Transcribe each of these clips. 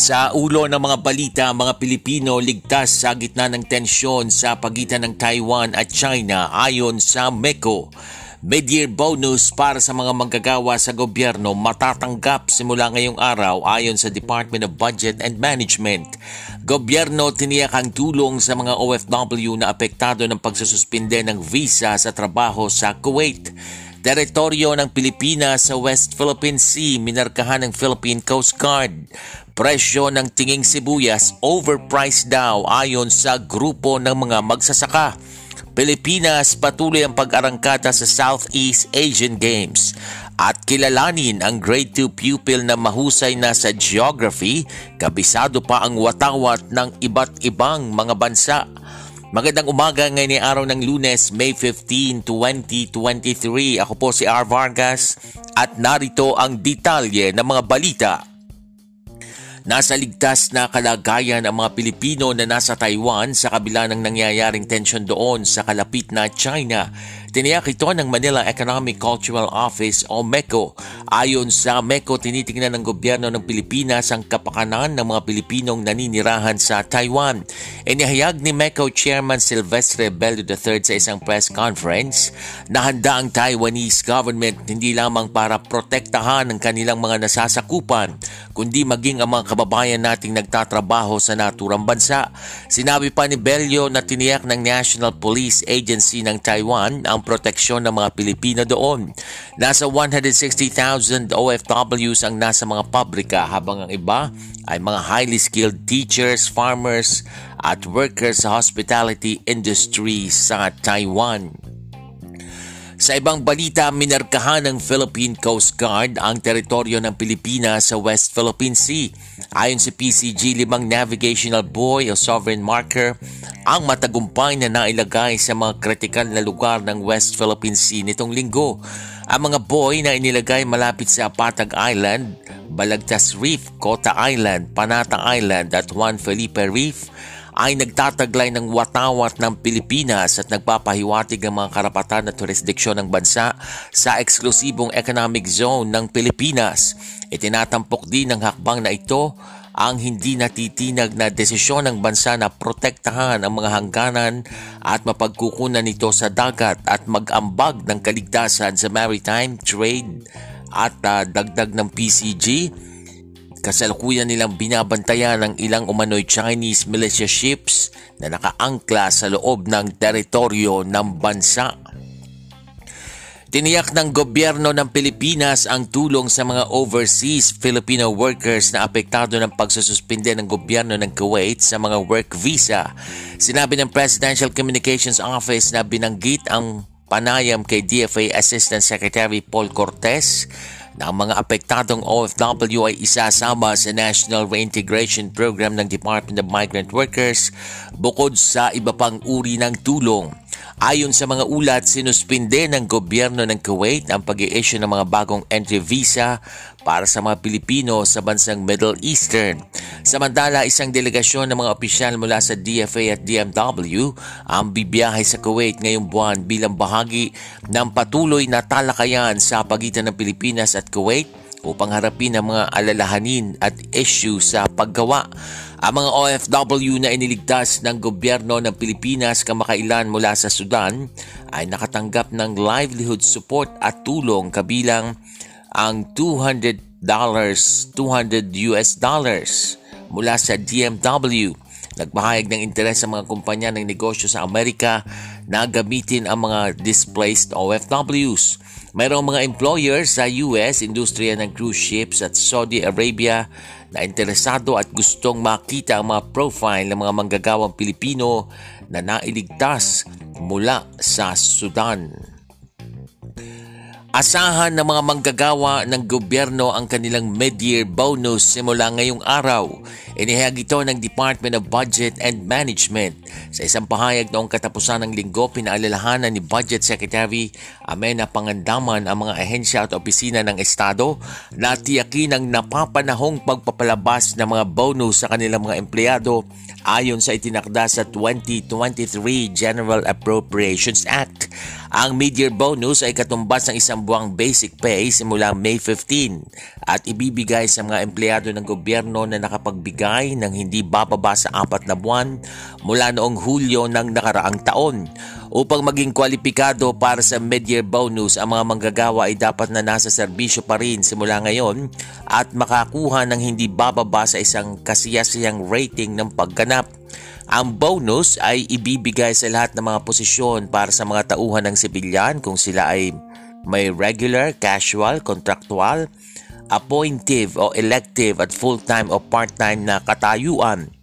Sa ulo ng mga balita, mga Pilipino ligtas sa gitna ng tensyon sa pagitan ng Taiwan at China ayon sa MECO. Mid-year bonus para sa mga manggagawa sa gobyerno matatanggap simula ngayong araw ayon sa Department of Budget and Management. Gobyerno tiniyak ang tulong sa mga OFW na apektado ng pagsususpinde ng visa sa trabaho sa Kuwait. Teritoryo ng Pilipinas sa West Philippine Sea, minarkahan ng Philippine Coast Guard. Presyo ng tinging sibuyas overpriced daw ayon sa grupo ng mga magsasaka. Pilipinas patuloy ang pag-arangkada sa Southeast Asian Games at kilalanin ang grade 2 pupil na mahusay na sa geography, kabisado pa ang watawat ng iba't ibang mga bansa. Magandang umaga ngayon ay araw ng lunes, May 15, 2023. Ako po si R. Vargas at narito ang detalye ng mga balita Nasa ligtas na kalagayan ang mga Pilipino na nasa Taiwan sa kabila ng nangyayaring tensyon doon sa kalapit na China Tiniyak ito ng Manila Economic Cultural Office o MECO. Ayon sa MECO, tinitingnan ng gobyerno ng Pilipinas ang kapakanan ng mga Pilipinong naninirahan sa Taiwan. Inihayag ni MECO Chairman Silvestre Bello III sa isang press conference na handa ang Taiwanese government hindi lamang para protektahan ang kanilang mga nasasakupan, kundi maging ang mga kababayan nating nagtatrabaho sa naturang bansa. Sinabi pa ni Bello na tiniyak ng National Police Agency ng Taiwan ang ang proteksyon ng mga Pilipino doon. Nasa 160,000 OFWs ang nasa mga pabrika habang ang iba ay mga highly skilled teachers, farmers at workers sa hospitality industry sa Taiwan. Sa ibang balita, minarkahan ng Philippine Coast Guard ang teritoryo ng Pilipinas sa West Philippine Sea. Ayon sa PCG, limang navigational buoy o sovereign marker ang matagumpay na nailagay sa mga kritikal na lugar ng West Philippine Sea nitong linggo. Ang mga buoy na inilagay malapit sa Patag Island, Balagtas Reef, Kota Island, Panata Island at Juan Felipe Reef ay nagtataglay ng watawat ng Pilipinas at nagpapahiwatig ang mga karapatan at jurisdiksyon ng bansa sa eksklusibong economic zone ng Pilipinas. Itinatampok din ng hakbang na ito ang hindi natitinag na desisyon ng bansa na protektahan ang mga hangganan at mapagkukunan nito sa dagat at mag-ambag ng kaligtasan sa maritime trade at uh, dagdag ng PCG Kasalukuyan nilang binabantayan ng ilang umano'y Chinese militia ships na nakaangkla sa loob ng teritoryo ng bansa. Tiniyak ng gobyerno ng Pilipinas ang tulong sa mga overseas Filipino workers na apektado ng pagsususpinde ng gobyerno ng Kuwait sa mga work visa. Sinabi ng Presidential Communications Office na binanggit ang panayam kay DFA Assistant Secretary Paul Cortez na ang mga apektadong OFW ay isasama sa National Reintegration Program ng Department of Migrant Workers bukod sa iba pang uri ng tulong. Ayon sa mga ulat, sinuspinde ng gobyerno ng Kuwait ang pag issue ng mga bagong entry visa para sa mga Pilipino sa bansang Middle Eastern. Samantala, isang delegasyon ng mga opisyal mula sa DFA at DMW ang bibiyahe sa Kuwait ngayong buwan bilang bahagi ng patuloy na talakayan sa pagitan ng Pilipinas at Kuwait upang harapin ang mga alalahanin at issue sa paggawa. Ang mga OFW na iniligtas ng gobyerno ng Pilipinas kamakailan mula sa Sudan ay nakatanggap ng livelihood support at tulong kabilang ang 200 dollars, 200 US dollars mula sa DMW. Nagpahayag ng interes sa mga kumpanya ng negosyo sa Amerika na gamitin ang mga displaced OFWs. Mayroong mga employers sa US, industriya ng cruise ships at Saudi Arabia na interesado at gustong makita ang mga profile ng mga manggagawang Pilipino na nailigtas mula sa Sudan. Asahan ng mga manggagawa ng gobyerno ang kanilang mid-year bonus simula ngayong araw. Inihag ito ng Department of Budget and Management. Sa isang pahayag noong katapusan ng linggo, pinaalalahanan ni Budget Secretary Amena Pangandaman ang mga ahensya at opisina ng Estado na tiyakin ang napapanahong pagpapalabas ng mga bonus sa kanilang mga empleyado ayon sa itinakda sa 2023 General Appropriations Act. Ang mid-year bonus ay katumbas ng isang buwang basic pay simula May 15 at ibibigay sa mga empleyado ng gobyerno na nakapagbigay ng hindi bababa sa apat na buwan mula noong Hulyo ng nakaraang taon. Upang maging kwalipikado para sa mid-year bonus, ang mga manggagawa ay dapat na nasa serbisyo pa rin simula ngayon at makakuha ng hindi bababa sa isang kasiyasiyang rating ng pagganap. Ang bonus ay ibibigay sa lahat ng mga posisyon para sa mga tauhan ng sibilyan kung sila ay may regular, casual, contractual, appointive o elective at full-time o part-time na katayuan.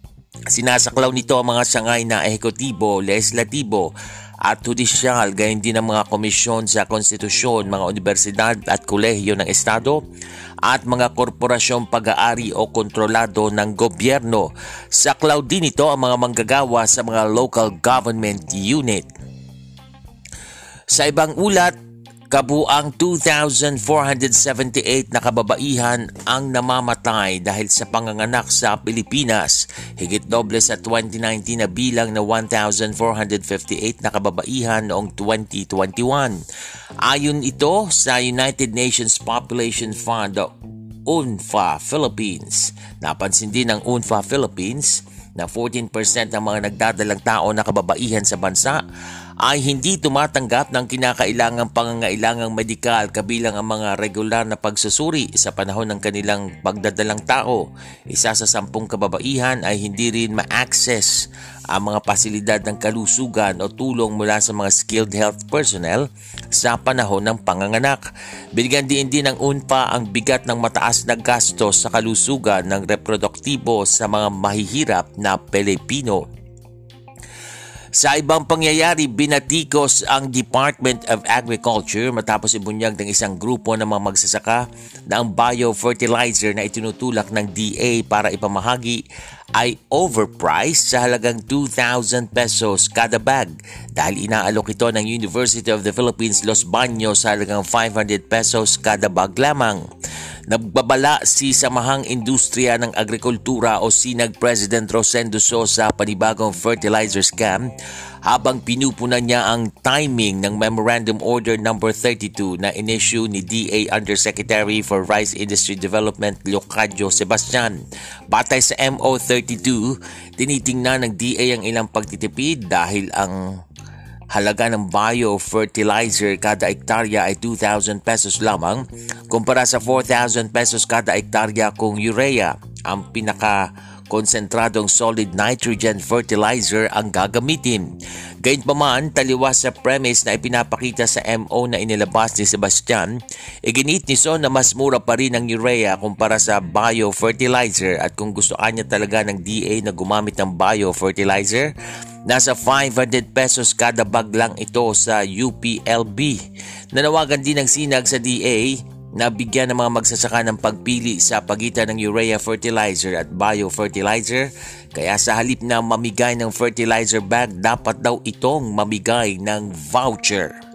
Sinasaklaw nito ang mga sangay na ehekutibo, legislatibo at judisyal gayon din ang mga komisyon sa konstitusyon, mga universidad at kolehiyo ng Estado at mga korporasyong pag-aari o kontrolado ng gobyerno. Saklaw din ito ang mga manggagawa sa mga local government unit. Sa ibang ulat, Kabuang 2,478 na kababaihan ang namamatay dahil sa panganganak sa Pilipinas. Higit doble sa 2019 na bilang na 1,458 na kababaihan noong 2021. Ayon ito sa United Nations Population Fund o UNFA Philippines. Napansin din ng UNFA Philippines na 14% ang mga nagdadalang tao na kababaihan sa bansa ay hindi tumatanggap ng kinakailangang pangangailangang medikal kabilang ang mga regular na pagsusuri sa panahon ng kanilang pagdadalang tao. Isa sa sampung kababaihan ay hindi rin ma-access ang mga pasilidad ng kalusugan o tulong mula sa mga skilled health personnel sa panahon ng panganganak. Binigyan din din ng UNPA ang bigat ng mataas na gastos sa kalusugan ng reproduktibo sa mga mahihirap na Pilipino. Sa ibang pangyayari, binatikos ang Department of Agriculture matapos ibunyag ng isang grupo ng mga magsasaka na ang biofertilizer na itinutulak ng DA para ipamahagi ay overpriced sa halagang 2,000 pesos kada bag dahil inaalok ito ng University of the Philippines Los Baños sa halagang 500 pesos kada bag lamang. Nagbabala si Samahang Industriya ng Agrikultura o Sinag President Rosendo Sosa panibagong fertilizer scam habang pinupunan niya ang timing ng Memorandum Order No. 32 na inisyu ni DA Undersecretary for Rice Industry Development Leocadio Sebastian. Batay sa MO32, tinitingnan ng DA ang ilang pagtitipid dahil ang halaga ng biofertilizer kada ektarya ay 2,000 pesos lamang kumpara sa 4,000 pesos kada ektarya kung urea ang pinaka konsentradong solid nitrogen fertilizer ang gagamitin. Gayunpaman, taliwas sa premise na ipinapakita sa MO na inilabas ni Sebastian, iginit ni Son na mas mura pa rin ang urea kumpara sa biofertilizer at kung gusto niya talaga ng DA na gumamit ng biofertilizer, Nasa 500 pesos kada bag lang ito sa UPLB. Nanawagan din ng sinag sa DA na bigyan ng mga magsasaka ng pagpili sa pagitan ng urea fertilizer at biofertilizer kaya sa halip na mamigay ng fertilizer bag dapat daw itong mamigay ng voucher.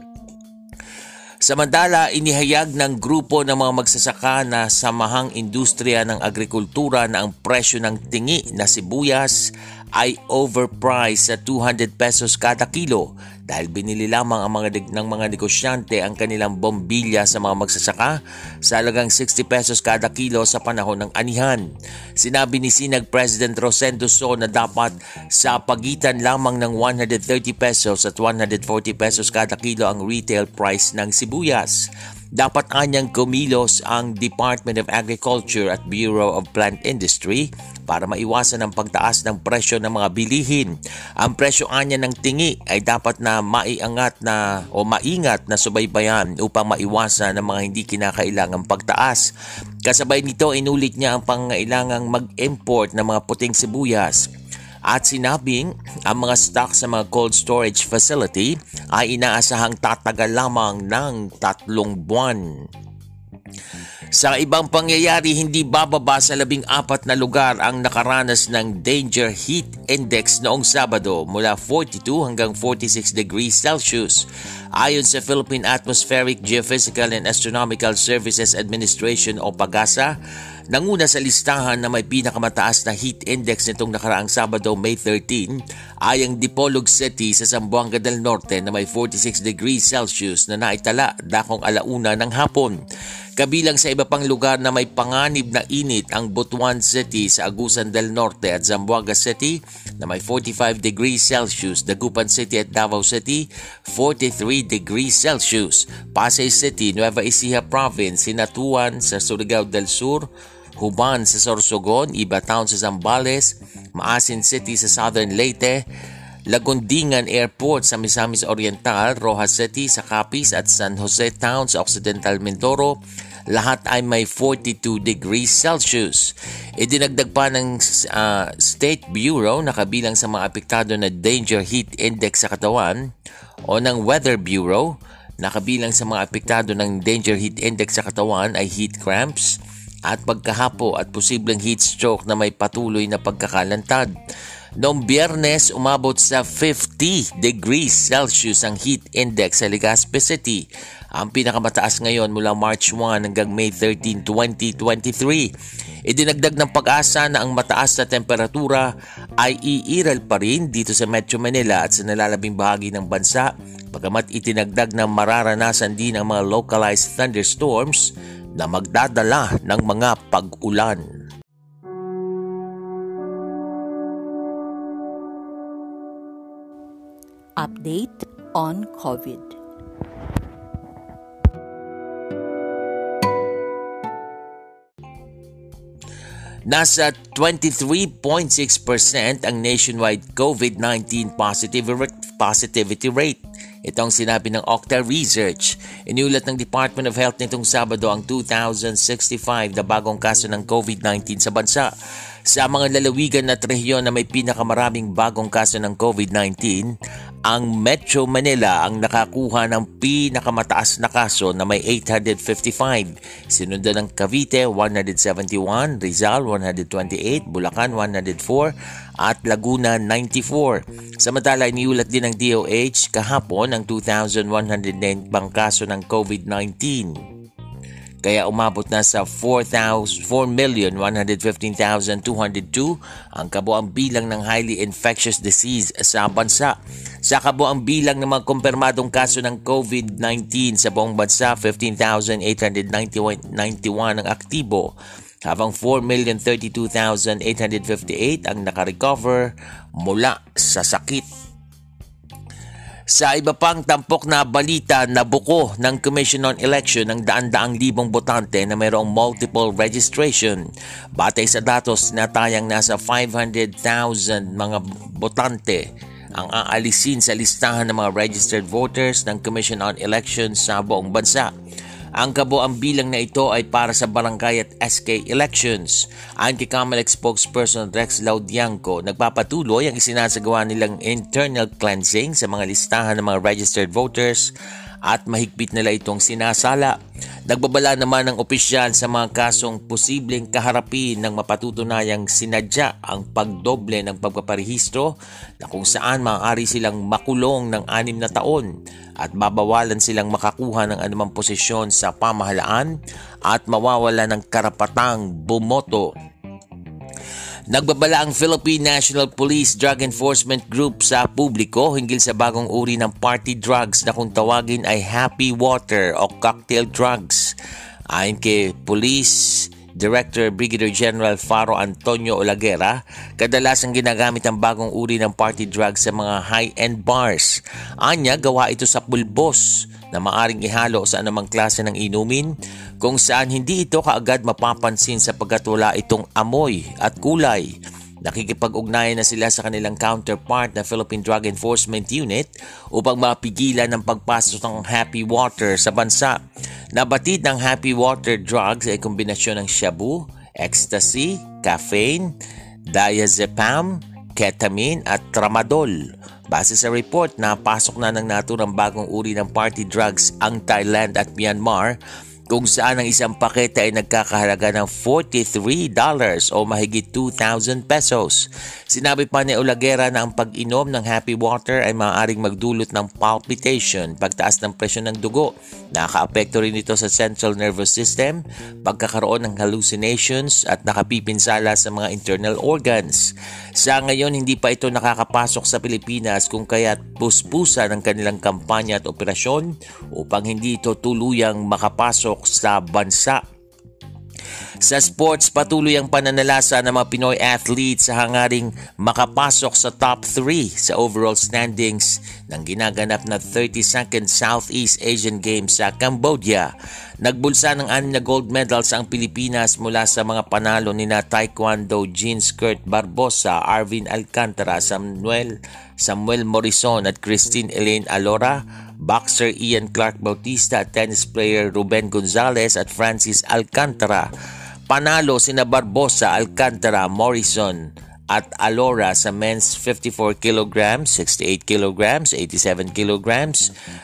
Samantala, inihayag ng grupo ng mga magsasaka na samahang industriya ng agrikultura na ang presyo ng tingi na sibuyas ay overpriced sa 200 pesos kada kilo dahil binili lamang ang mga ng mga negosyante ang kanilang bombilya sa mga magsasaka sa halagang 60 pesos kada kilo sa panahon ng anihan. Sinabi ni Sinag President Rosendo So na dapat sa pagitan lamang ng 130 pesos at 140 pesos kada kilo ang retail price ng sibuyas. Dapat anyang kumilos ang Department of Agriculture at Bureau of Plant Industry para maiwasan ang pagtaas ng presyo ng mga bilihin. Ang presyo anya ng tingi ay dapat na maiangat na o maingat na subaybayan upang maiwasan ang mga hindi kinakailangang pagtaas. Kasabay nito inulit niya ang pangailangang mag-import ng mga puting sibuyas at sinabing ang mga stock sa mga cold storage facility ay inaasahang tatagal lamang ng tatlong buwan. Sa ibang pangyayari, hindi bababa sa labing apat na lugar ang nakaranas ng Danger Heat Index noong Sabado mula 42 hanggang 46 degrees Celsius. Ayon sa Philippine Atmospheric, Geophysical and Astronomical Services Administration o PAGASA, Nanguna sa listahan na may pinakamataas na heat index nitong nakaraang Sabado, May 13 ay ang Dipolog City sa Zamboanga del Norte na may 46 degrees Celsius na naitala dakong alauna ng hapon. Kabilang sa iba pang lugar na may panganib na init ang Butuan City sa Agusan del Norte at Zamboanga City na may 45 degrees Celsius, Dagupan City at Davao City 43 degrees Celsius, Pasay City, Nueva Ecija Province, Sinatuan sa Surigao del Sur, Huban sa Sorsogon, Iba Town sa Zambales, Maasin City sa Southern Leyte, Lagundingan Airport sa Misamis Oriental, Rojas City sa Capiz at San Jose Town sa Occidental Mindoro, lahat ay may 42 degrees Celsius. Idinagdag pa ng uh, State Bureau na kabilang sa mga apektado na Danger Heat Index sa katawan o ng Weather Bureau na kabilang sa mga apektado ng Danger Heat Index sa katawan ay heat cramps, at pagkahapo at posibleng heat stroke na may patuloy na pagkakalantad. Noong biyernes, umabot sa 50 degrees Celsius ang heat index sa Legazpi City. Ang pinakamataas ngayon mula March 1 hanggang May 13, 2023. Idinagdag ng pag-asa na ang mataas na temperatura ay iiral pa rin dito sa Metro Manila at sa nalalabing bahagi ng bansa bagamat itinagdag na mararanasan din ang mga localized thunderstorms na magdadala ng mga pag-ulan. Update on COVID. Nasa 23.6% ang nationwide COVID-19 positivity rate ito ang sinabi ng Octa Research. Iniulat ng Department of Health nitong Sabado ang 2,065 na bagong kaso ng COVID-19 sa bansa. Sa mga lalawigan at rehiyon na may pinakamaraming bagong kaso ng COVID-19, ang Metro Manila ang nakakuha ng pinakamataas na kaso na may 855. Sinundan ng Cavite 171, Rizal 128, Bulacan 104 at Laguna 94. Samantala iniulat din ng DOH kahapon ang 2,109 bang kaso ng COVID-19 kaya umabot na sa 4,115,202 ang kabuang bilang ng highly infectious disease sa bansa. Sa kabuang bilang ng mga kumpirmadong kaso ng COVID-19 sa buong bansa, 15,891 ang aktibo habang 4,032,858 ang nakarecover mula sa sakit sa iba pang tampok na balita na buko ng Commission on Election ng daan-daang libong botante na mayroong multiple registration. Batay sa datos na tayang nasa 500,000 mga botante ang aalisin sa listahan ng mga registered voters ng Commission on Elections sa buong bansa. Ang kabuang bilang na ito ay para sa barangay at SK elections. Ayon kay spokesperson Rex Laudianco, nagpapatuloy ang isinasagawa nilang internal cleansing sa mga listahan ng mga registered voters at mahigpit nila itong sinasala. Nagbabala naman ng opisyal sa mga kasong posibleng kaharapin ng mapatutunayang sinadya ang pagdoble ng pagpaparehistro na kung saan maaari silang makulong ng anim na taon at babawalan silang makakuha ng anumang posisyon sa pamahalaan at mawawala ng karapatang bumoto Nagbabala ang Philippine National Police Drug Enforcement Group sa publiko hinggil sa bagong uri ng party drugs na kung tawagin ay happy water o cocktail drugs. Ayon kay Police Director Brigadier General Faro Antonio Olaguera, kadalasang ginagamit ang bagong uri ng party drugs sa mga high-end bars. Anya, gawa ito sa pulbos na maaring ihalo sa anumang klase ng inumin kung saan hindi ito kaagad mapapansin sapagkat wala itong amoy at kulay. Nakikipag-ugnayan na sila sa kanilang counterpart na Philippine Drug Enforcement Unit upang mapigilan ang pagpasok ng happy water sa bansa. Nabatid ng happy water drugs ay kombinasyon ng shabu, ecstasy, caffeine, diazepam, ketamine at tramadol. Base sa report, napasok na ng naturang bagong uri ng party drugs ang Thailand at Myanmar kung saan ang isang pakete ay nagkakahalaga ng $43 o mahigit 2,000 pesos. Sinabi pa ni Olagera na ang pag-inom ng happy water ay maaaring magdulot ng palpitation, pagtaas ng presyon ng dugo. Nakakaapekto rin ito sa central nervous system, pagkakaroon ng hallucinations at nakapipinsala sa mga internal organs. Sa ngayon, hindi pa ito nakakapasok sa Pilipinas kung kaya't puspusa ng kanilang kampanya at operasyon upang hindi ito tuluyang makapasok sa bansa. Sa sports, patuloy ang pananalasa ng mga Pinoy athletes sa hangaring makapasok sa top 3 sa overall standings ng ginaganap na 32nd Southeast Asian Games sa Cambodia. Nagbulsa ng anim na gold medals ang Pilipinas mula sa mga panalo ni na Taekwondo Jean Skirt Barbosa, Arvin Alcantara, Samuel, Samuel Morrison at Christine Elaine Alora, boxer Ian Clark Bautista, tennis player Ruben Gonzalez at Francis Alcantara. Panalo sina Barbosa, Alcantara, Morrison at Alora sa men's 54 kg, 68 kg, 87 kg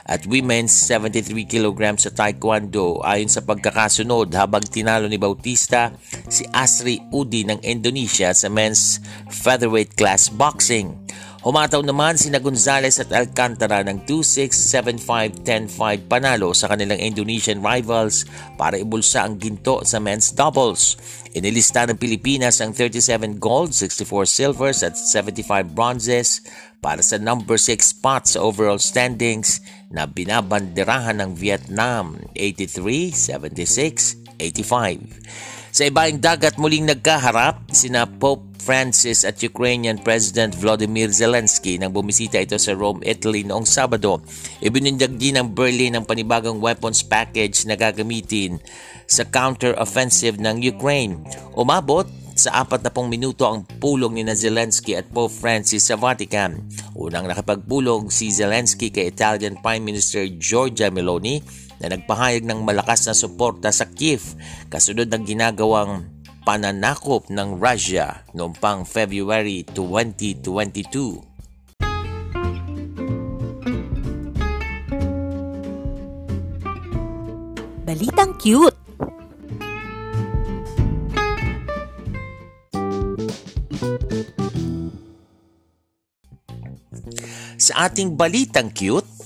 at women's 73 kg sa taekwondo ayon sa pagkakasunod habang tinalo ni Bautista si Asri Udi ng Indonesia sa men's featherweight class boxing. Humataw naman sina Gonzales at Alcantara ng 2-6, 7-5, 10-5 panalo sa kanilang Indonesian rivals para ibulsa ang ginto sa men's doubles. Inilista ng Pilipinas ang 37 gold, 64 silvers at 75 bronzes para sa number 6 spot sa overall standings na binabanderahan ng Vietnam 83, 76, 85. Sa ibaing dagat muling nagkaharap sina Pope Francis at Ukrainian President Volodymyr Zelensky nang bumisita ito sa Rome, Italy noong Sabado. Ibinindag din ng Berlin ang panibagong weapons package na gagamitin sa counter-offensive ng Ukraine. Umabot sa 40 minuto ang pulong ni Zelensky at Pope Francis sa Vatican. Unang nakipagpulong si Zelensky kay Italian Prime Minister Giorgia Meloni na nagpahayag ng malakas na suporta sa Kiev kasunod ng ginagawang pananakop ng Russia noong pang February 2022. Balitang cute! Sa ating balitang cute,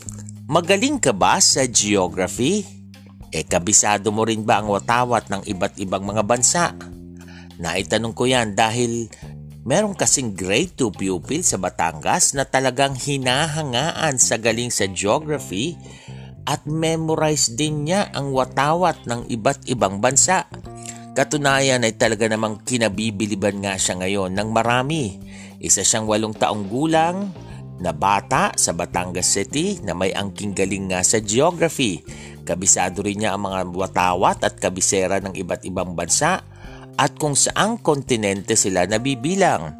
magaling ka ba sa geography? E kabisado mo rin ba ang watawat ng iba't ibang mga bansa? Naitanong ko yan dahil meron kasing grade 2 pupil sa Batangas na talagang hinahangaan sa galing sa geography at memorize din niya ang watawat ng iba't ibang bansa. Katunayan ay talaga namang kinabibiliban nga siya ngayon ng marami. Isa siyang walong taong gulang na bata sa Batangas City na may angking galing nga sa geography. Kabisado rin niya ang mga watawat at kabisera ng iba't ibang bansa at kung saang kontinente sila nabibilang.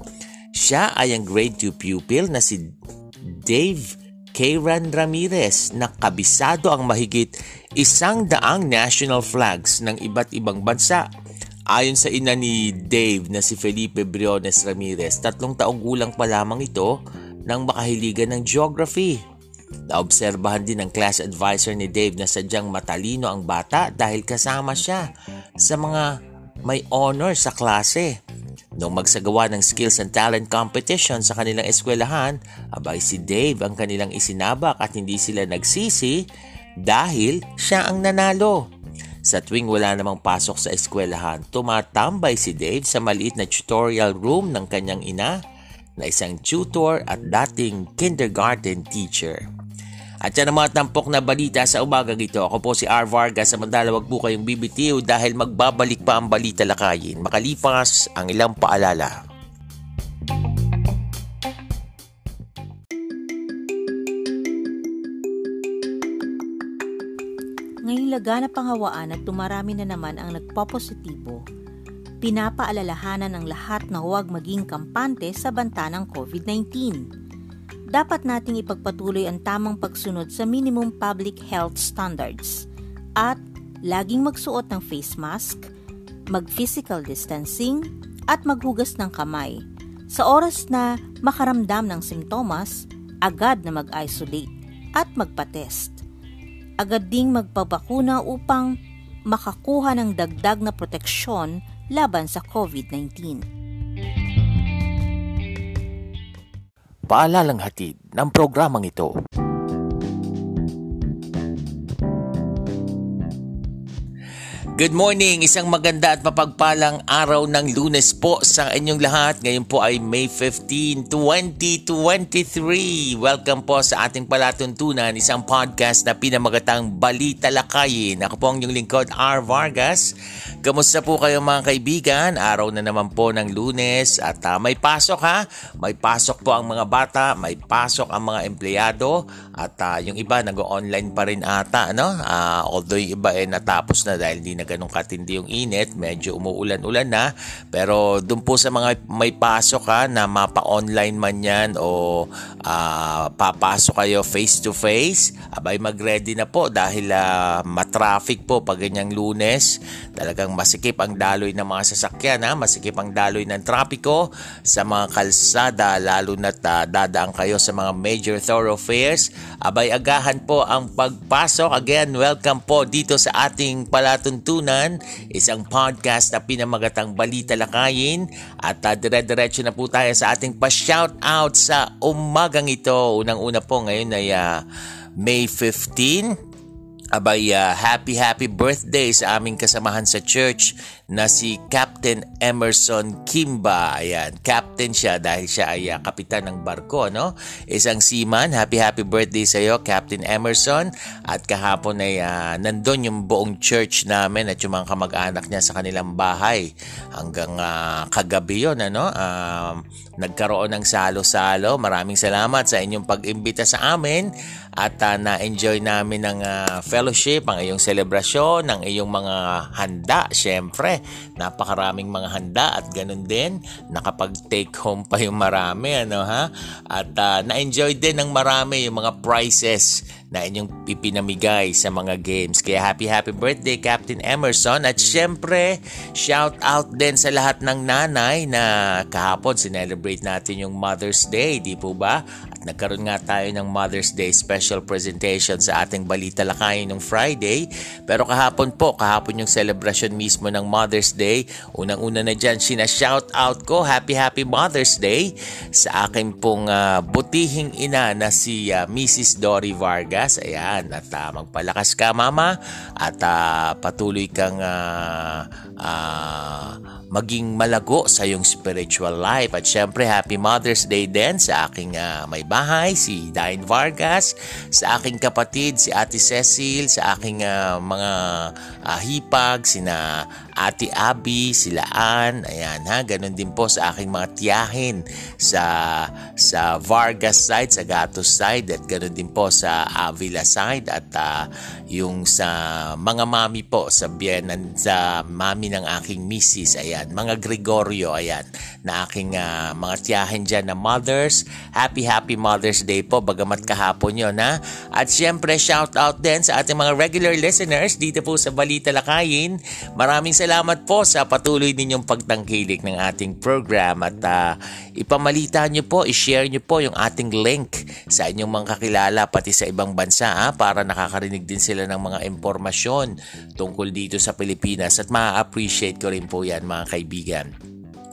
Siya ay ang grade 2 pupil na si Dave Kayran Ramirez na kabisado ang mahigit isang daang national flags ng iba't ibang bansa. Ayon sa ina ni Dave na si Felipe Briones Ramirez, tatlong taong gulang pa lamang ito nang makahiligan ng geography. Naobserbahan din ng class advisor ni Dave na sadyang matalino ang bata dahil kasama siya sa mga may honor sa klase. Nung magsagawa ng skills and talent competition sa kanilang eskwelahan, abay si Dave ang kanilang isinabak at hindi sila nagsisi dahil siya ang nanalo. Sa tuwing wala namang pasok sa eskwelahan, tumatambay si Dave sa maliit na tutorial room ng kanyang ina na isang tutor at dating kindergarten teacher. At yan ang mga tampok na balita sa umagang ito. Ako po si R. Vargas. Samantala wag po kayong bibitiw dahil magbabalik pa ang balita lakayin. Makalipas ang ilang paalala. Ngayong laganap ang hawaan at tumarami na naman ang nagpopositibo, pinapaalalahanan ng lahat na huwag maging kampante sa banta ng COVID-19 dapat nating ipagpatuloy ang tamang pagsunod sa minimum public health standards at laging magsuot ng face mask, mag-physical distancing, at maghugas ng kamay. Sa oras na makaramdam ng simptomas, agad na mag-isolate at magpa-test. Agad ding magpabakuna upang makakuha ng dagdag na proteksyon laban sa COVID-19. Paalalang hatid ng programang ito. Good morning! Isang maganda at mapagpalang araw ng lunes po sa inyong lahat. Ngayon po ay May 15, 2023. Welcome po sa ating palatuntunan, isang podcast na pinamagatang Balita Lakayin. Ako po ang inyong lingkod, R. Vargas. Kamusta po kayo mga kaibigan? Araw na naman po ng lunes at uh, may pasok ha. May pasok po ang mga bata, may pasok ang mga empleyado at uh, yung iba nag-online pa rin ata. No? Uh, although yung iba eh natapos na dahil hindi ganun katindi yung init, medyo umuulan-ulan na. Pero doon po sa mga may pasok ha, na mapa-online man yan o uh, papasok kayo face-to-face, abay mag-ready na po dahil uh, matraffic po pag ganyang lunes. Talagang masikip ang daloy ng mga sasakyan, ha? masikip ang daloy ng trapiko sa mga kalsada, lalo na uh, dadaan kayo sa mga major thoroughfares. Abay agahan po ang pagpasok. Again, welcome po dito sa ating palatuntunan Tuntunan, isang podcast na pinamagatang balita lakayin at uh, dire-diretso na po tayo sa ating pa-shout out sa umagang ito. Unang-una po ngayon ay uh, May 15 Abay, uh, happy happy birthday sa aming kasamahan sa church na si Captain Emerson Kimba. Ayan, captain siya dahil siya ay uh, kapitan ng barko, no? Isang seaman. Happy happy birthday sa iyo, Captain Emerson. At kahapon ay uh, nandun yung buong church namin at yung mga kamag-anak niya sa kanilang bahay. Hanggang uh, kagabi yun, ano? Uh, nagkaroon ng salo-salo. Maraming salamat sa inyong pag-imbita sa amin at uh, na-enjoy namin ng uh, fellowship, ang iyong selebrasyon, ang iyong mga handa. Siyempre, napakaraming mga handa at ganun din, nakapag-take home pa yung marami. Ano, ha? At uh, na-enjoy din ng marami yung mga prizes na inyong ipinamigay sa mga games. Kaya happy happy birthday Captain Emerson at syempre shout out din sa lahat ng nanay na kahapon sinelebrate natin yung Mother's Day, di po ba? At nagkaroon nga tayo ng Mother's Day special presentation sa ating Balita Lakayin nung Friday. Pero kahapon po, kahapon yung celebration mismo ng Mother's Day. Unang-una na dyan, sina-shout out ko, Happy Happy Mother's Day sa aking pong uh, butihing ina na si uh, Mrs. Dory Vargas Vegas. Ayan, at uh, magpalakas ka mama at uh, patuloy kang uh, uh, maging malago sa iyong spiritual life. At syempre, Happy Mother's Day din sa aking uh, may bahay, si Dine Vargas, sa aking kapatid, si Ate Cecil, sa aking uh, mga uh, hipag, sina Ate Abby, sila Ann, ayan ha, ganun din po sa aking mga tiyahin sa sa Vargas side, sa Gatos side at ganun din po sa Avila side at uh, yung sa mga mami po sa biyanan sa mami ng aking misis, ayan, mga Gregorio, ayan, na aking uh, mga tiyahin dyan na mothers. Happy Happy Mother's Day po, bagamat kahapon yon ha. At syempre, shout out din sa ating mga regular listeners dito po sa Balita Lakayin. Maraming salamat po sa patuloy ninyong pagtangkilik ng ating program at uh, ipamalita nyo po, i-share nyo po yung ating link sa inyong mga kakilala pati sa ibang bansa ha, para nakakarinig din sila ng mga impormasyon tungkol dito sa Pilipinas at ma-appreciate ko rin po yan mga kaibigan.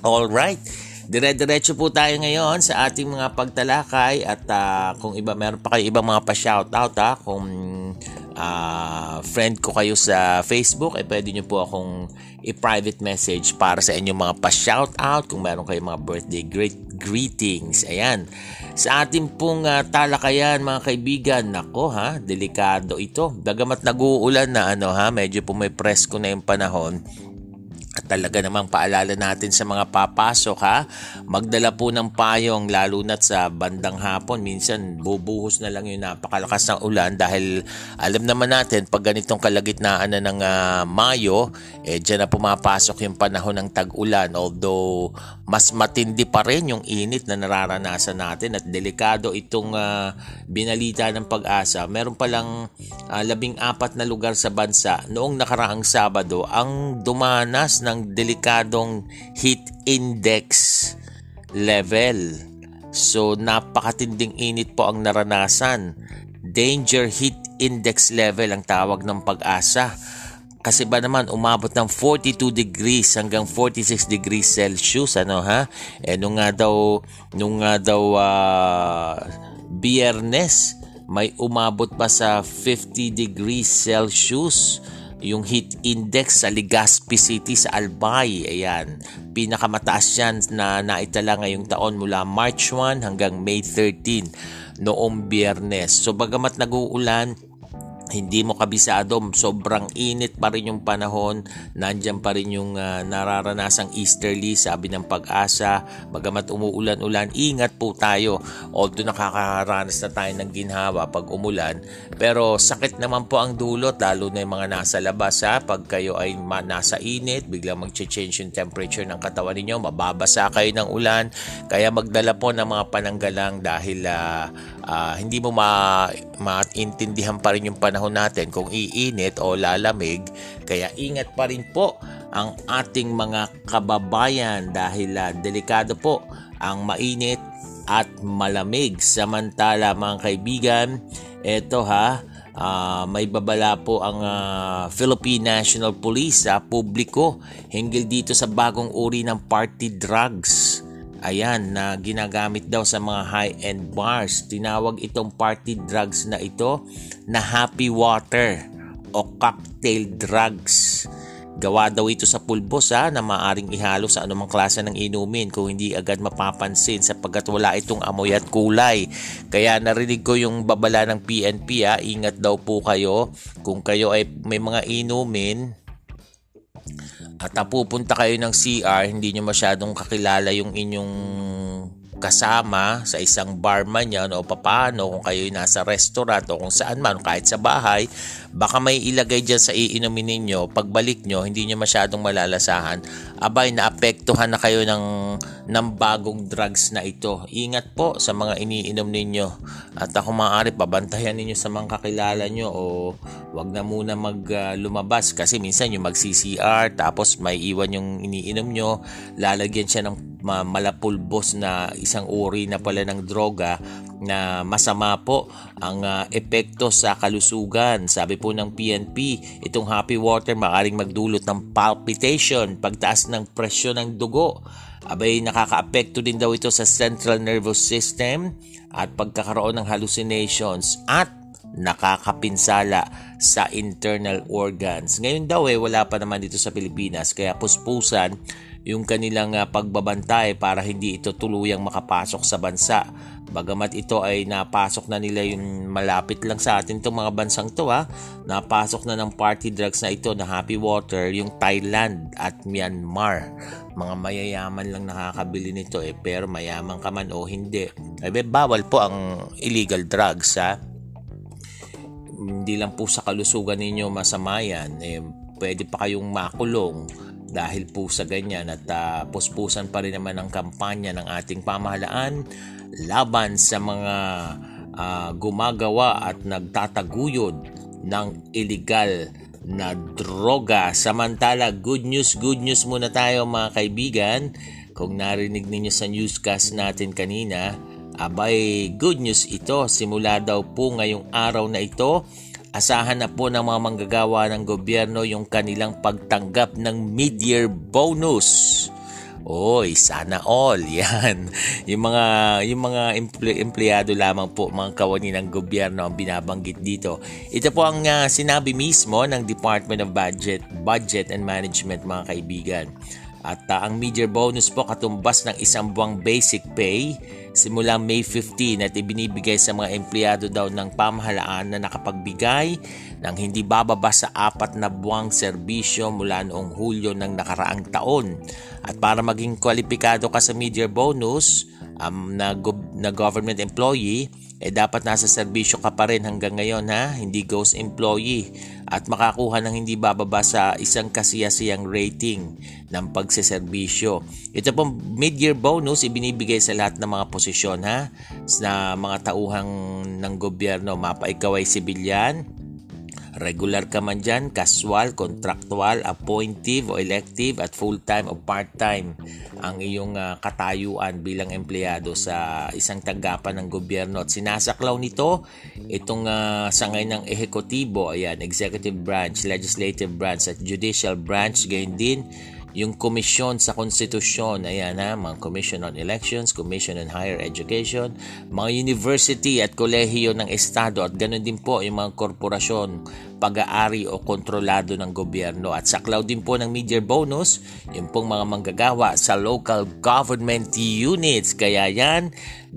Alright, dire-diretso po tayo ngayon sa ating mga pagtalakay at uh, kung iba meron pa kayo ibang mga pa-shoutout ha, kung uh, friend ko kayo sa Facebook, eh pwede nyo po akong i-private message para sa inyong mga pa-shoutout kung meron kayong mga birthday great greetings. Ayan. Sa ating pong uh, talakayan mga kaibigan, nako ha, delikado ito. Dagamat nag-uulan na ano ha, medyo po may presko na yung panahon at talaga namang paalala natin sa mga papasok ha, magdala po ng payong lalo na sa bandang hapon. Minsan bubuhos na lang yung napakalakas ng ulan dahil alam naman natin pag ganitong kalagitnaan na ng uh, Mayo, eh dyan na pumapasok yung panahon ng tag-ulan. Although mas matindi pa rin yung init na nararanasan natin at delikado itong uh, binalita ng pag-asa. Meron palang uh, labing apat na lugar sa bansa noong nakaraang Sabado ang dumanas ng delikadong heat index. level. So napakatinding init po ang naranasan. Danger heat index level ang tawag ng pag-asa. Kasi ba naman umabot ng 42 degrees hanggang 46 degrees Celsius ano ha? Eh nung nga daw nung nga daw uh, Biyernes may umabot pa sa 50 degrees Celsius yung heat index sa Legazpi City sa Albay. Ayan, pinakamataas yan na naitala ngayong taon mula March 1 hanggang May 13 noong biyernes. So bagamat nag-uulan, hindi mo kabisado, sobrang init pa rin yung panahon, nandyan pa rin yung uh, nararanasang easterly, sabi ng pag-asa, bagamat umuulan-ulan, ingat po tayo. Although nakakaranas na tayo ng ginhawa pag umulan, pero sakit naman po ang dulot, lalo na yung mga nasa labas ha, pag kayo ay nasa init, biglang mag-change yung temperature ng katawan ninyo, mababasa kayo ng ulan, kaya magdala po ng mga pananggalang dahil uh, uh, hindi mo ma maintindihan pa rin yung panahon natin kung iinit o lalamig. Kaya ingat pa rin po ang ating mga kababayan dahil uh, delikado po ang mainit at malamig. Samantala mga kaibigan, eto ha, uh, may babala po ang uh, Philippine National Police sa publiko hinggil dito sa bagong uri ng party drugs Ayan, na ginagamit daw sa mga high-end bars. Tinawag itong party drugs na ito na happy water o cocktail drugs. Gawa daw ito sa pulbos ha, na maaring ihalo sa anumang klase ng inumin kung hindi agad mapapansin sapagkat wala itong amoy at kulay. Kaya narinig ko yung babala ng PNP ha, ingat daw po kayo kung kayo ay may mga inumin at napupunta kayo ng CR, hindi nyo masyadong kakilala yung inyong kasama sa isang barman yan o papaano kung kayo nasa restaurant o kung saan man kahit sa bahay baka may ilagay dyan sa iinumin ninyo. Pagbalik nyo hindi nyo masyadong malalasahan. Abay naapektuhan na kayo ng, ng bagong drugs na ito. Ingat po sa mga iniinom ninyo. At ako maaari pabantayan ninyo sa mga kakilala nyo o wag na muna mag uh, lumabas. Kasi minsan yung mag CCR tapos may iwan yung iniinom nyo. Lalagyan siya ng malapulbos na isang uri na pala ng droga na masama po ang uh, epekto sa kalusugan. Sabi po ng PNP, itong happy water maaring magdulot ng palpitation, pagtaas ng presyon ng dugo. Abay nakakaapekto din daw ito sa central nervous system at pagkakaroon ng hallucinations at nakakapinsala sa internal organs. Ngayon daw eh wala pa naman dito sa Pilipinas kaya puspusan yung kanilang uh, pagbabantay para hindi ito tuluyang makapasok sa bansa. Bagamat ito ay napasok na nila yung malapit lang sa atin itong mga bansang to ha. Napasok na ng party drugs na ito na Happy Water yung Thailand at Myanmar. Mga mayayaman lang nakakabili nito eh pero mayaman ka man o hindi. Eh, bawal po ang illegal drugs ha. Hindi lang po sa kalusugan ninyo masama yan. Eh, pwede pa kayong makulong dahil po sa ganyan at uh, puspusan pa rin naman ang kampanya ng ating pamahalaan laban sa mga uh, gumagawa at nagtataguyod ng illegal na droga. Samantala, good news, good news muna tayo mga kaibigan. Kung narinig ninyo sa newscast natin kanina, abay good news ito. Simula daw po ngayong araw na ito, Asahan na po ng mga manggagawa ng gobyerno yung kanilang pagtanggap ng mid-year bonus. Oy, sana all. Yan. Yung mga yung mga emple, empleyado lamang po mga kawani ng gobyerno ang binabanggit dito. Ito po ang uh, sinabi mismo ng Department of Budget, Budget and Management mga kaibigan. At uh, ang mid-year bonus po katumbas ng isang buwang basic pay simula May 15 at ibinibigay sa mga empleyado daw ng pamahalaan na nakapagbigay ng hindi bababa sa apat na buwang serbisyo mula noong Hulyo ng nakaraang taon. At para maging kwalipikado ka sa mid-year bonus um, na, go- na government employee, eh dapat nasa serbisyo ka pa rin hanggang ngayon ha, hindi ghost employee. At makakuha ng hindi bababa sa isang kasiyasiyang rating ng pagseserbisyo. Ito pong mid-year bonus ibinibigay sa lahat ng mga posisyon ha, na mga tauhang ng gobyerno, mapa ikaw ay sibilyan, Regular ka man dyan, casual, contractual, appointive o elective at full-time o part-time ang iyong uh, katayuan bilang empleyado sa isang tanggapan ng gobyerno. At sinasaklaw nito itong uh, sangay ng ehekutibo, ayan, executive branch, legislative branch at judicial branch, gayon din yung komisyon sa konstitusyon, ayan ha, mga Commission on Elections, Commission on Higher Education, mga university at kolehiyo ng Estado. At ganoon din po yung mga korporasyon, pag-aari o kontrolado ng gobyerno. At saklaw din po ng media bonus, yung pong mga manggagawa sa local government units. Kaya yan,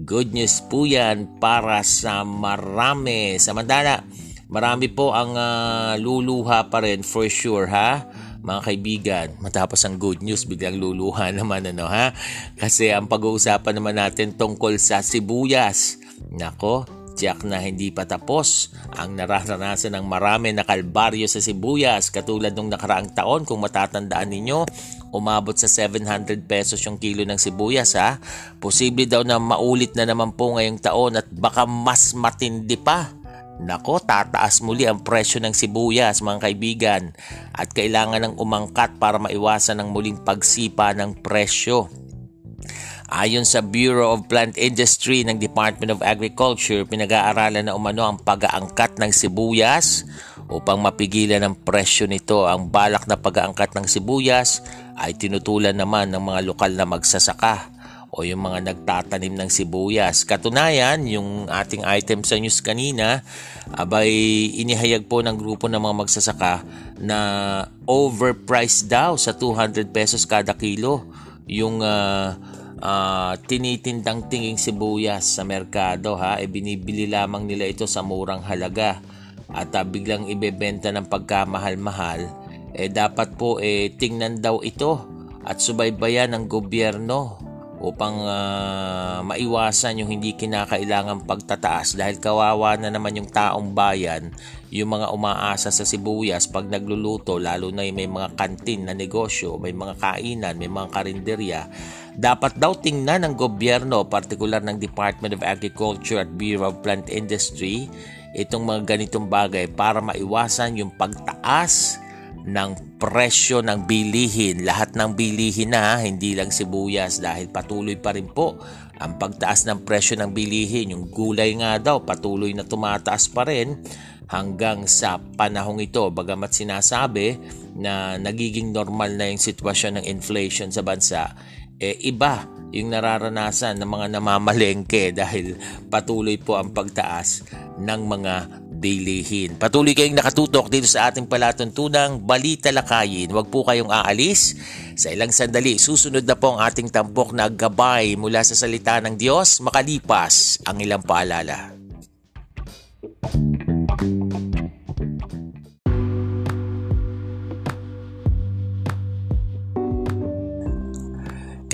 good news po yan para sa marami. Samantala, marami po ang uh, luluha pa rin for sure ha mga kaibigan, matapos ang good news, biglang luluha naman ano ha? Kasi ang pag-uusapan naman natin tungkol sa sibuyas. Nako, tiyak na hindi pa tapos ang nararanasan ng marami na kalbaryo sa sibuyas. Katulad nung nakaraang taon kung matatandaan ninyo umabot sa 700 pesos yung kilo ng sibuyas ha? Posible daw na maulit na naman po ngayong taon at baka mas matindi pa. Nako, tataas muli ang presyo ng sibuyas mga kaibigan. At kailangan ng umangkat para maiwasan ang muling pagsipa ng presyo. Ayon sa Bureau of Plant Industry ng Department of Agriculture, pinag-aaralan na umano ang pag-aangkat ng sibuyas upang mapigilan ang presyo nito. Ang balak na pag-aangkat ng sibuyas ay tinutulan naman ng mga lokal na magsasaka o yung mga nagtatanim ng sibuyas. Katunayan, yung ating item sa news kanina, abay inihayag po ng grupo ng mga magsasaka na overpriced daw sa 200 pesos kada kilo yung uh, uh, tinitindang tinging sibuyas sa merkado ha? E binibili lamang nila ito sa murang halaga. At uh, biglang ibebenta ng pagkamahal-mahal. Eh dapat po eh tingnan daw ito at subaybayan ng gobyerno upang uh, maiwasan yung hindi kinakailangang pagtataas. Dahil kawawa na naman yung taong bayan yung mga umaasa sa sibuyas pag nagluluto lalo na yung may mga kantin na negosyo, may mga kainan, may mga karinderya dapat daw tingnan ng gobyerno, partikular ng Department of Agriculture at Bureau of Plant Industry itong mga ganitong bagay para maiwasan yung pagtaas ng presyo ng bilihin. Lahat ng bilihin na, hindi lang sibuyas dahil patuloy pa rin po ang pagtaas ng presyo ng bilihin. Yung gulay nga daw patuloy na tumataas pa rin hanggang sa panahong ito. Bagamat sinasabi na nagiging normal na yung sitwasyon ng inflation sa bansa, eh iba yung nararanasan ng mga namamalengke dahil patuloy po ang pagtaas ng mga bilihin. Patuloy kayong nakatutok dito sa ating palatuntunang Balita Lakayin. Huwag po kayong aalis. Sa ilang sandali, susunod na po ang ating tampok na gabay mula sa salita ng Diyos makalipas ang ilang paalala.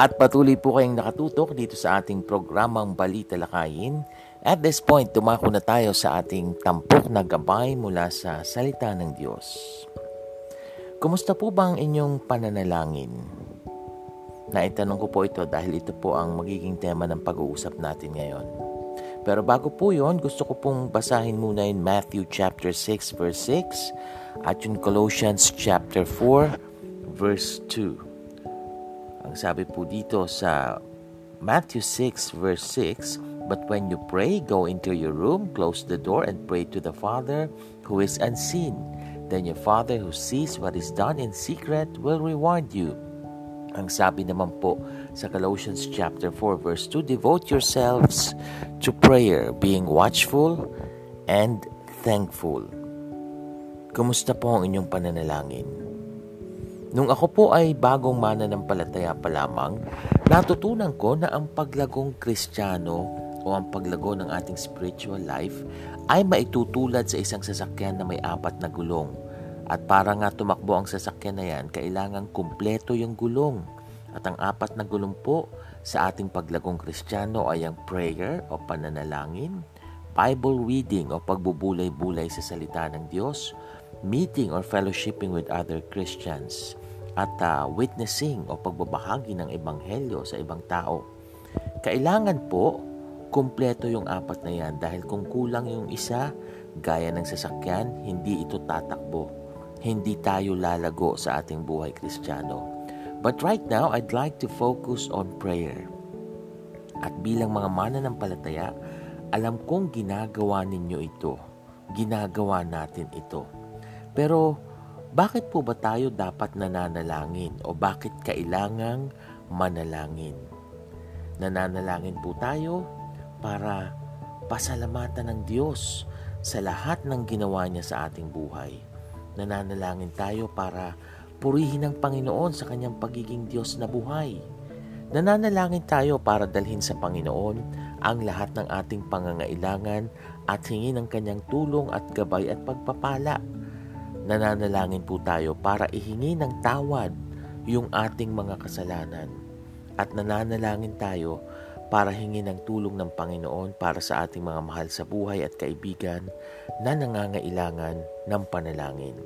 At patuloy po kayong nakatutok dito sa ating programang Balita Lakayin. At this point, tumako na tayo sa ating tampok na gabay mula sa salita ng Diyos. Kumusta po ba ang inyong pananalangin? Naitanong ko po ito dahil ito po ang magiging tema ng pag-uusap natin ngayon. Pero bago po yon, gusto ko pong basahin muna in Matthew chapter 6 verse 6 at yung Colossians chapter 4 verse 2. Ang sabi po dito sa Matthew 6 verse 6, But when you pray, go into your room, close the door, and pray to the Father who is unseen. Then your Father who sees what is done in secret will reward you. Ang sabi naman po sa Colossians chapter 4 verse 2, Devote yourselves to prayer, being watchful and thankful. Kumusta po ang inyong pananalangin? Nung ako po ay bagong mananampalataya pa lamang, natutunan ko na ang paglagong kristyano o ang paglago ng ating spiritual life ay maitutulad sa isang sasakyan na may apat na gulong. At para nga tumakbo ang sasakyan na yan, kailangan kumpleto yung gulong. At ang apat na gulong po sa ating paglagong kristyano ay ang prayer o pananalangin, Bible reading o pagbubulay-bulay sa salita ng Diyos, meeting or fellowshipping with other Christians, at uh, witnessing o pagbabahagi ng ebanghelyo sa ibang tao. Kailangan po kumpleto yung apat na yan dahil kung kulang yung isa, gaya ng sasakyan, hindi ito tatakbo. Hindi tayo lalago sa ating buhay kristyano. But right now, I'd like to focus on prayer. At bilang mga mananampalataya, alam kong ginagawa ninyo ito. Ginagawa natin ito. Pero bakit po ba tayo dapat nananalangin o bakit kailangang manalangin? Nananalangin po tayo para pasalamatan ng Diyos sa lahat ng ginawa niya sa ating buhay. Nananalangin tayo para purihin ang Panginoon sa kanyang pagiging Diyos na buhay. Nananalangin tayo para dalhin sa Panginoon ang lahat ng ating pangangailangan at hingin ang kanyang tulong at gabay at pagpapala nananalangin po tayo para ihingi ng tawad yung ating mga kasalanan. At nananalangin tayo para hingi ng tulong ng Panginoon para sa ating mga mahal sa buhay at kaibigan na nangangailangan ng panalangin.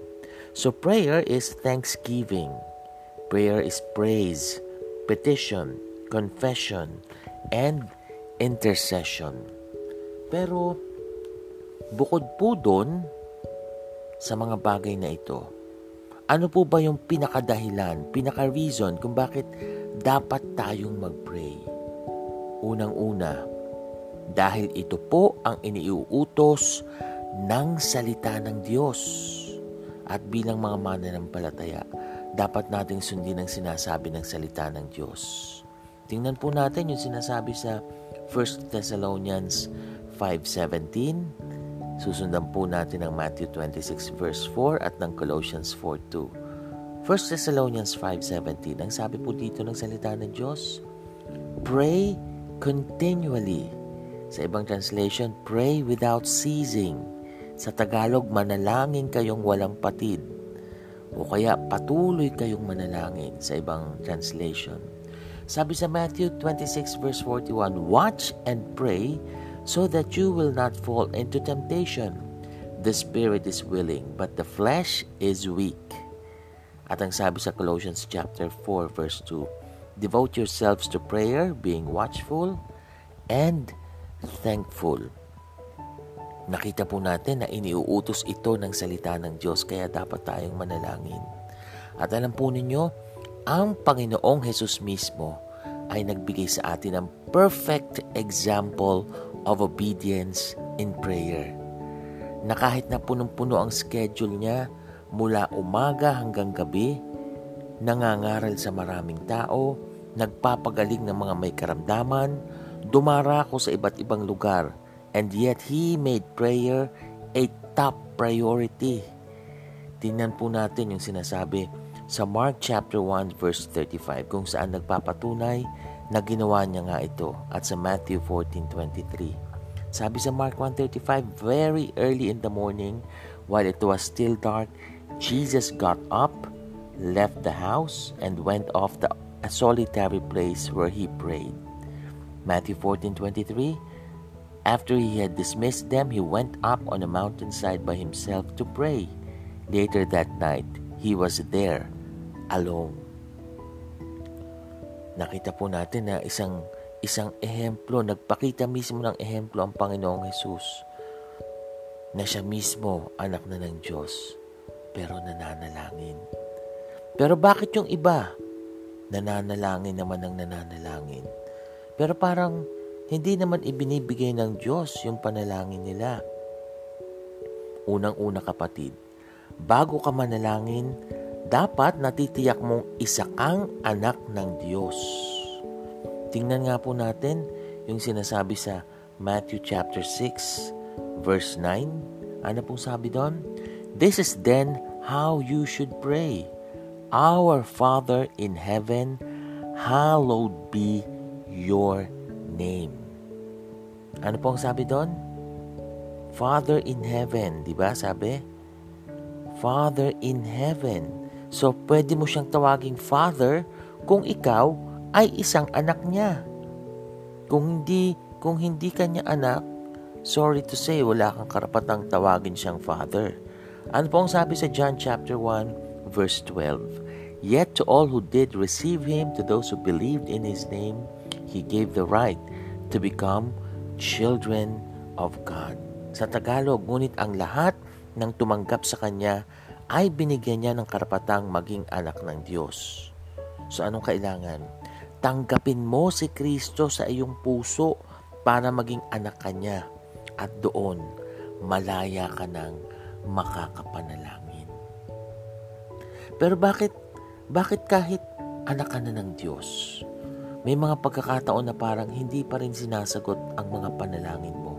So prayer is thanksgiving. Prayer is praise, petition, confession, and intercession. Pero bukod po doon, sa mga bagay na ito? Ano po ba yung pinakadahilan, pinaka-reason kung bakit dapat tayong mag-pray? Unang-una, dahil ito po ang iniuutos ng salita ng Diyos. At bilang mga mananampalataya, dapat nating sundin ang sinasabi ng salita ng Diyos. Tingnan po natin yung sinasabi sa 1 Thessalonians 5.17 Susundan po natin ang Matthew 26 verse 4 at ng Colossians 4.2. 1 Thessalonians 5.17, ang sabi po dito ng salita ng Diyos, Pray continually. Sa ibang translation, pray without ceasing. Sa Tagalog, manalangin kayong walang patid. O kaya patuloy kayong manalangin sa ibang translation. Sabi sa Matthew 26 verse 41, Watch and pray so that you will not fall into temptation. The spirit is willing, but the flesh is weak. At ang sabi sa Colossians chapter 4 verse 2, Devote yourselves to prayer, being watchful and thankful. Nakita po natin na iniuutos ito ng salita ng Diyos kaya dapat tayong manalangin. At alam po ninyo, ang Panginoong Hesus mismo ay nagbigay sa atin ng perfect example of obedience in prayer. Na kahit na punong-puno ang schedule niya mula umaga hanggang gabi, nangangaral sa maraming tao, nagpapagaling ng mga may karamdaman, dumarako sa iba't ibang lugar, and yet he made prayer a top priority. Tingnan po natin yung sinasabi sa Mark chapter 1 verse 35 kung saan nagpapatunay na ginawa niya nga ito at sa Matthew 14.23. Sabi sa Mark 1.35, very early in the morning, while it was still dark, Jesus got up, left the house, and went off the a solitary place where he prayed. Matthew 14.23, After he had dismissed them, he went up on a mountainside by himself to pray. Later that night, he was there alone. Nakita po natin na isang isang ehemplo, nagpakita mismo ng ehemplo ang Panginoong Hesus na siya mismo anak na ng Diyos pero nananalangin. Pero bakit yung iba nananalangin naman ng nananalangin? Pero parang hindi naman ibinibigay ng Diyos yung panalangin nila. Unang-una kapatid, bago ka manalangin, dapat natitiyak mong isa kang anak ng Diyos. Tingnan nga po natin yung sinasabi sa Matthew chapter 6 verse 9. Ano pong sabi doon? This is then how you should pray. Our Father in heaven, hallowed be your name. Ano pong sabi doon? Father in heaven, di ba sabi? Father in heaven. So, pwede mo siyang tawaging Father kung ikaw ay isang anak niya. Kung hindi, kung hindi kanya anak, sorry to say, wala kang karapatang tawagin siyang Father. Ano po ang sabi sa John chapter 1 verse 12? Yet to all who did receive him, to those who believed in his name, he gave the right to become children of God. Sa Tagalog, ngunit ang lahat ng tumanggap sa kanya ay binigyan niya ng karapatang maging anak ng Diyos. So anong kailangan? Tanggapin mo si Kristo sa iyong puso para maging anak ka niya. At doon, malaya ka ng makakapanalangin. Pero bakit, bakit kahit anak ka na ng Diyos, may mga pagkakataon na parang hindi pa rin sinasagot ang mga panalangin mo?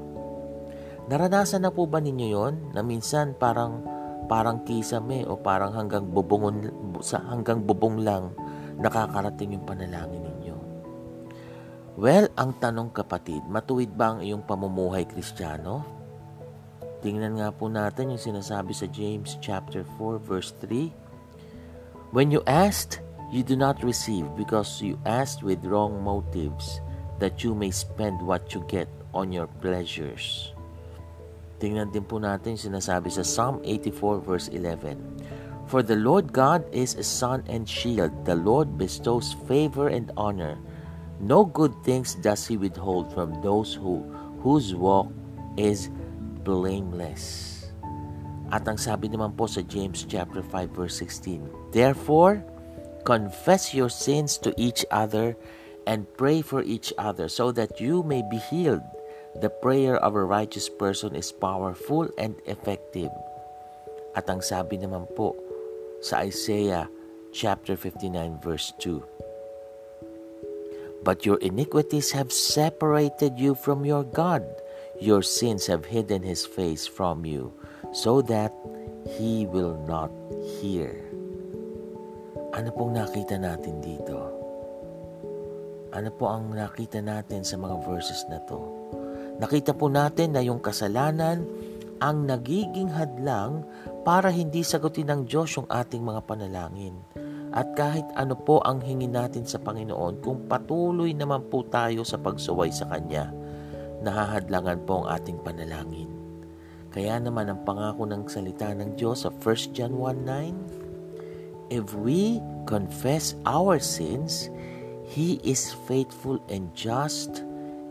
Naranasan na po ba ninyo yon na minsan parang parang kisame o parang hanggang bubungon sa hanggang bubong lang nakakarating yung panalangin ninyo? Well, ang tanong kapatid, matuwid ba ang iyong pamumuhay kristyano? Tingnan nga po natin yung sinasabi sa James chapter 4 verse 3. When you asked, you do not receive because you asked with wrong motives that you may spend what you get on your pleasures. Tingnan din po natin sinasabi sa Psalm 84 verse 11. For the Lord God is a sun and shield. The Lord bestows favor and honor. No good things does he withhold from those who whose walk is blameless. At ang sabi naman po sa James chapter 5 verse 16, Therefore, confess your sins to each other and pray for each other so that you may be healed. The prayer of a righteous person is powerful and effective. At ang sabi naman po sa Isaiah chapter 59 verse 2, But your iniquities have separated you from your God your sins have hidden his face from you, so that he will not hear. Ano pong nakita natin dito? Ano po ang nakita natin sa mga verses na to? Nakita po natin na yung kasalanan ang nagiging hadlang para hindi sagutin ng Diyos yung ating mga panalangin. At kahit ano po ang hingin natin sa Panginoon, kung patuloy naman po tayo sa pagsuway sa Kanya, nahahadlangan po ang ating panalangin. Kaya naman ang pangako ng salita ng Diyos sa 1 John 1.9, If we confess our sins, He is faithful and just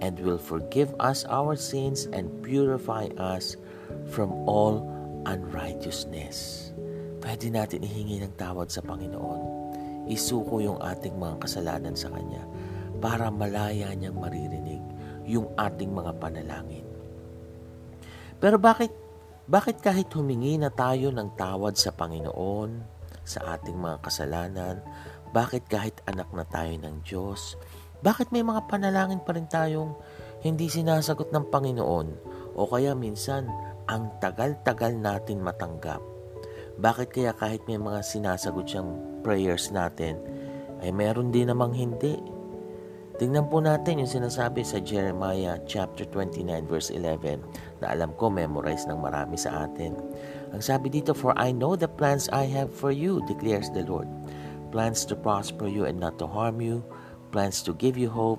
and will forgive us our sins and purify us from all unrighteousness. Pwede natin ihingi ng tawad sa Panginoon. Isuko yung ating mga kasalanan sa Kanya para malaya niyang maririnig yung ating mga panalangin. Pero bakit bakit kahit humingi na tayo ng tawad sa Panginoon sa ating mga kasalanan, bakit kahit anak na tayo ng Diyos, bakit may mga panalangin pa rin tayong hindi sinasagot ng Panginoon o kaya minsan ang tagal-tagal natin matanggap? Bakit kaya kahit may mga sinasagot siyang prayers natin, ay meron din namang hindi? Tingnan po natin yung sinasabi sa Jeremiah chapter 29 verse 11 na alam ko memorize ng marami sa atin. Ang sabi dito, For I know the plans I have for you, declares the Lord. Plans to prosper you and not to harm you, plans to give you hope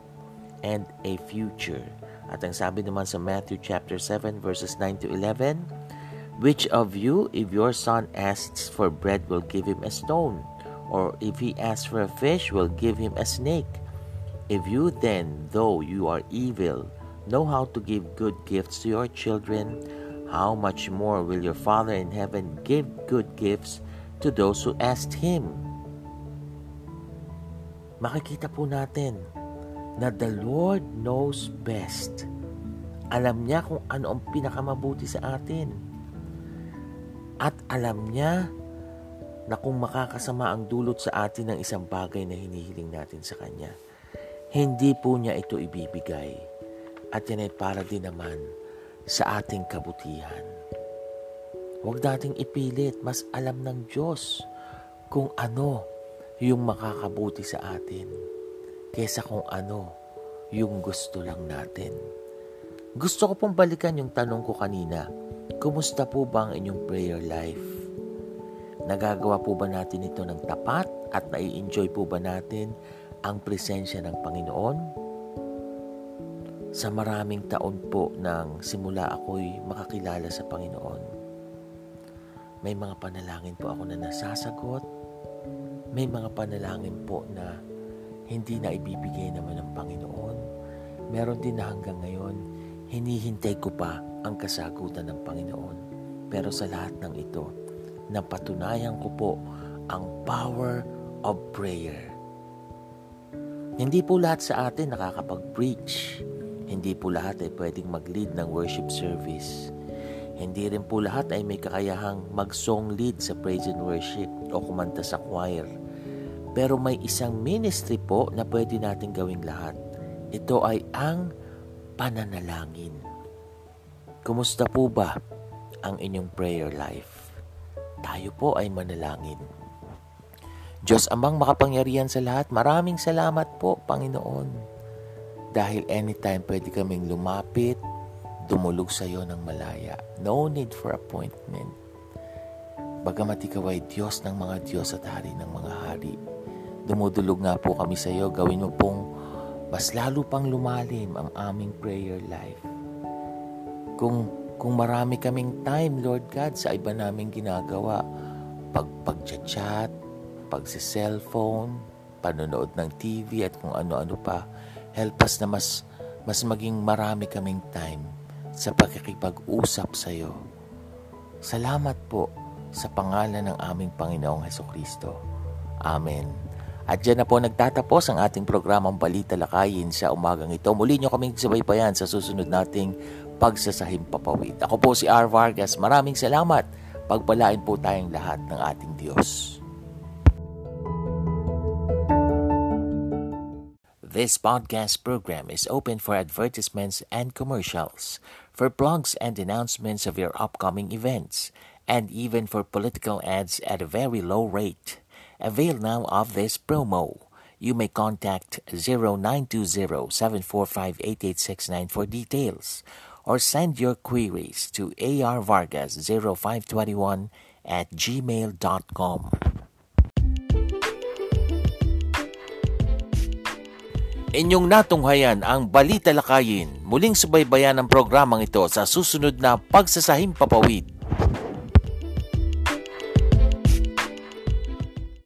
and a future. At ang sabi naman sa Matthew chapter 7 verses 9 to 11, Which of you, if your son asks for bread, will give him a stone? Or if he asks for a fish, will give him a snake? If you then, though you are evil, know how to give good gifts to your children, how much more will your Father in heaven give good gifts to those who ask Him? Makikita po natin na the Lord knows best. Alam niya kung ano ang pinakamabuti sa atin. At alam niya na kung makakasama ang dulot sa atin ng isang bagay na hinihiling natin sa Kanya hindi po niya ito ibibigay at yan ay para din naman sa ating kabutihan. Huwag nating ipilit, mas alam ng Diyos kung ano yung makakabuti sa atin kesa kung ano yung gusto lang natin. Gusto ko pong balikan yung tanong ko kanina. Kumusta po ba ang inyong prayer life? Nagagawa po ba natin ito ng tapat at nai-enjoy po ba natin ang presensya ng Panginoon? Sa maraming taon po nang simula ako'y makakilala sa Panginoon, may mga panalangin po ako na nasasagot, may mga panalangin po na hindi na ibibigay naman ng Panginoon. Meron din na hanggang ngayon, hinihintay ko pa ang kasagutan ng Panginoon. Pero sa lahat ng ito, napatunayan ko po ang power of prayer. Hindi po lahat sa atin nakakapag-preach. Hindi po lahat ay pwedeng mag-lead ng worship service. Hindi rin po lahat ay may kakayahang mag-song lead sa praise and worship o kumanta sa choir pero may isang ministry po na pwede natin gawing lahat. Ito ay ang pananalangin. Kumusta po ba ang inyong prayer life? Tayo po ay manalangin. Diyos amang makapangyarihan sa lahat, maraming salamat po, Panginoon. Dahil anytime pwede kaming lumapit, dumulog sa iyo ng malaya. No need for appointment. Bagamat ikaw ay Diyos ng mga Diyos at Hari ng mga Hari, Dumudulog nga po kami sa iyo. Gawin mo pong mas lalo pang lumalim ang aming prayer life. Kung, kung marami kaming time, Lord God, sa iba naming ginagawa, pag pag-chat, pagsi-cellphone, panonood ng TV at kung ano-ano pa, help us na mas, mas maging marami kaming time sa pagkikipag-usap sa iyo. Salamat po sa pangalan ng aming Panginoong Heso Kristo. Amen. At dyan na po nagtatapos ang ating programang Balita Lakayin sa umagang ito. Muli nyo kaming sabaypayan sa susunod nating pagsasahim papawid. Ako po si R. Vargas. Maraming salamat. Pagpalain po tayong lahat ng ating Diyos. This podcast program is open for advertisements and commercials, for blogs and announcements of your upcoming events, and even for political ads at a very low rate. Avail now of this promo. You may contact 0920-745-8869 for details or send your queries to arvargas0521 at gmail.com. Inyong natunghayan ang Balita Lakayin. Muling subaybayan ang programang ito sa susunod na Pagsasahim Papawid